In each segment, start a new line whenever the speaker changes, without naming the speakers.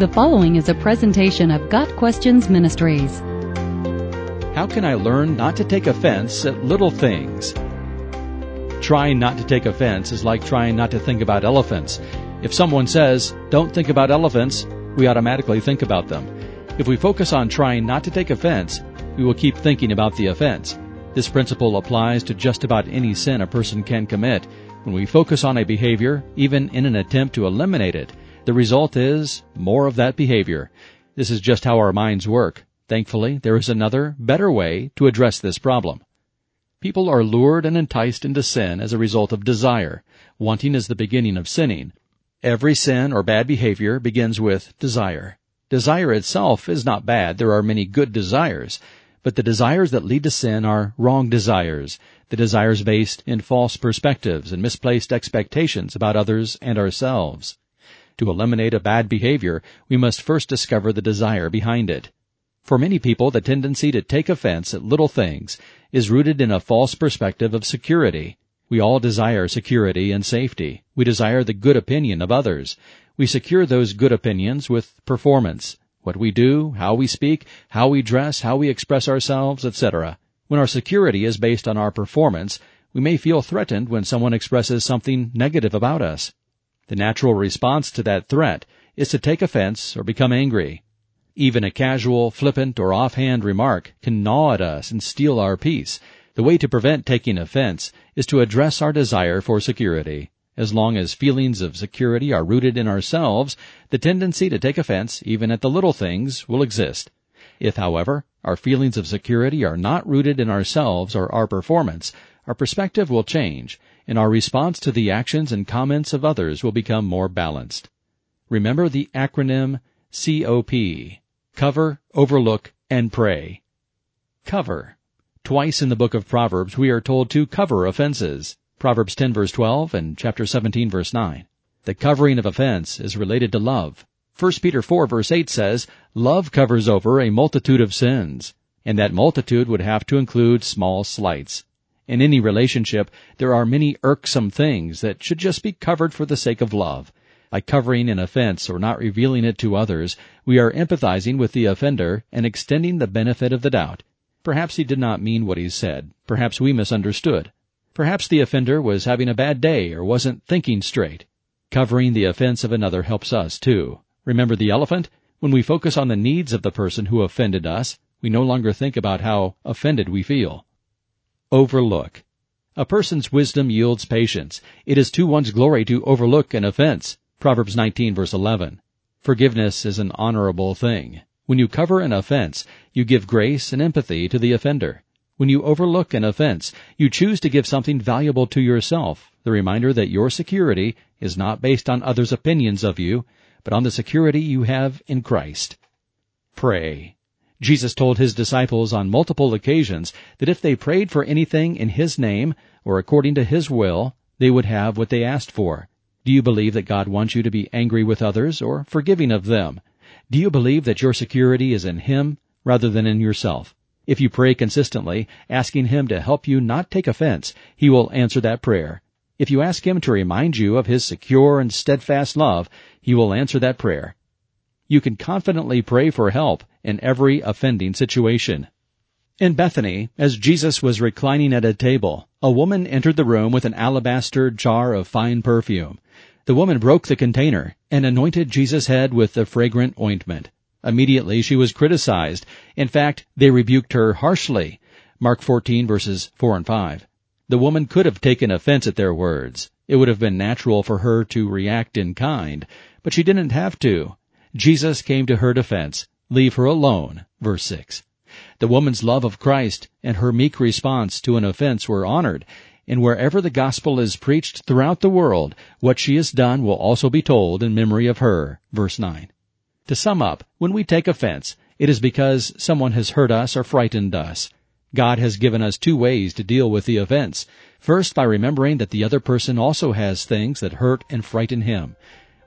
The following is a presentation of Got Questions Ministries.
How can I learn not to take offense at little things? Trying not to take offense is like trying not to think about elephants. If someone says, don't think about elephants, we automatically think about them. If we focus on trying not to take offense, we will keep thinking about the offense. This principle applies to just about any sin a person can commit. When we focus on a behavior, even in an attempt to eliminate it, the result is more of that behavior. This is just how our minds work. Thankfully, there is another, better way to address this problem. People are lured and enticed into sin as a result of desire. Wanting is the beginning of sinning. Every sin or bad behavior begins with desire. Desire itself is not bad. There are many good desires. But the desires that lead to sin are wrong desires, the desires based in false perspectives and misplaced expectations about others and ourselves. To eliminate a bad behavior, we must first discover the desire behind it. For many people, the tendency to take offense at little things is rooted in a false perspective of security. We all desire security and safety. We desire the good opinion of others. We secure those good opinions with performance, what we do, how we speak, how we dress, how we express ourselves, etc. When our security is based on our performance, we may feel threatened when someone expresses something negative about us. The natural response to that threat is to take offense or become angry. Even a casual, flippant, or offhand remark can gnaw at us and steal our peace. The way to prevent taking offense is to address our desire for security. As long as feelings of security are rooted in ourselves, the tendency to take offense, even at the little things, will exist. If, however, our feelings of security are not rooted in ourselves or our performance, our perspective will change, and our response to the actions and comments of others will become more balanced. Remember the acronym COP. Cover, overlook, and pray. Cover. Twice in the book of Proverbs we are told to cover offenses. Proverbs 10 verse 12 and chapter 17 verse 9. The covering of offense is related to love. 1 Peter 4 verse 8 says, Love covers over a multitude of sins. And that multitude would have to include small slights. In any relationship, there are many irksome things that should just be covered for the sake of love. By covering an offense or not revealing it to others, we are empathizing with the offender and extending the benefit of the doubt. Perhaps he did not mean what he said. Perhaps we misunderstood. Perhaps the offender was having a bad day or wasn't thinking straight. Covering the offense of another helps us too. Remember the elephant? When we focus on the needs of the person who offended us, we no longer think about how offended we feel. Overlook. A person's wisdom yields patience. It is to one's glory to overlook an offense. Proverbs 19 verse 11. Forgiveness is an honorable thing. When you cover an offense, you give grace and empathy to the offender. When you overlook an offense, you choose to give something valuable to yourself, the reminder that your security is not based on others' opinions of you, but on the security you have in Christ. Pray. Jesus told his disciples on multiple occasions that if they prayed for anything in his name or according to his will, they would have what they asked for. Do you believe that God wants you to be angry with others or forgiving of them? Do you believe that your security is in Him rather than in yourself? If you pray consistently, asking Him to help you not take offense, He will answer that prayer. If you ask Him to remind you of His secure and steadfast love, He will answer that prayer. You can confidently pray for help in every offending situation. In Bethany, as Jesus was reclining at a table, a woman entered the room with an alabaster jar of fine perfume. The woman broke the container and anointed Jesus' head with the fragrant ointment. Immediately she was criticized. In fact, they rebuked her harshly. Mark 14 verses 4 and 5. The woman could have taken offense at their words. It would have been natural for her to react in kind, but she didn't have to. Jesus came to her defense. Leave her alone. Verse 6. The woman's love of Christ and her meek response to an offense were honored, and wherever the gospel is preached throughout the world, what she has done will also be told in memory of her. Verse 9. To sum up, when we take offense, it is because someone has hurt us or frightened us. God has given us two ways to deal with the offense. First, by remembering that the other person also has things that hurt and frighten him.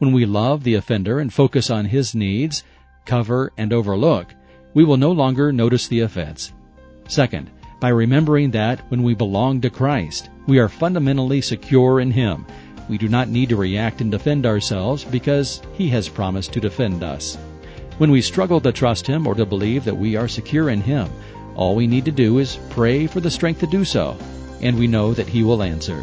When we love the offender and focus on his needs, cover and overlook, we will no longer notice the offense. Second, by remembering that when we belong to Christ, we are fundamentally secure in Him. We do not need to react and defend ourselves because He has promised to defend us. When we struggle to trust Him or to believe that we are secure in Him, all we need to do is pray for the strength to do so, and we know that He will answer.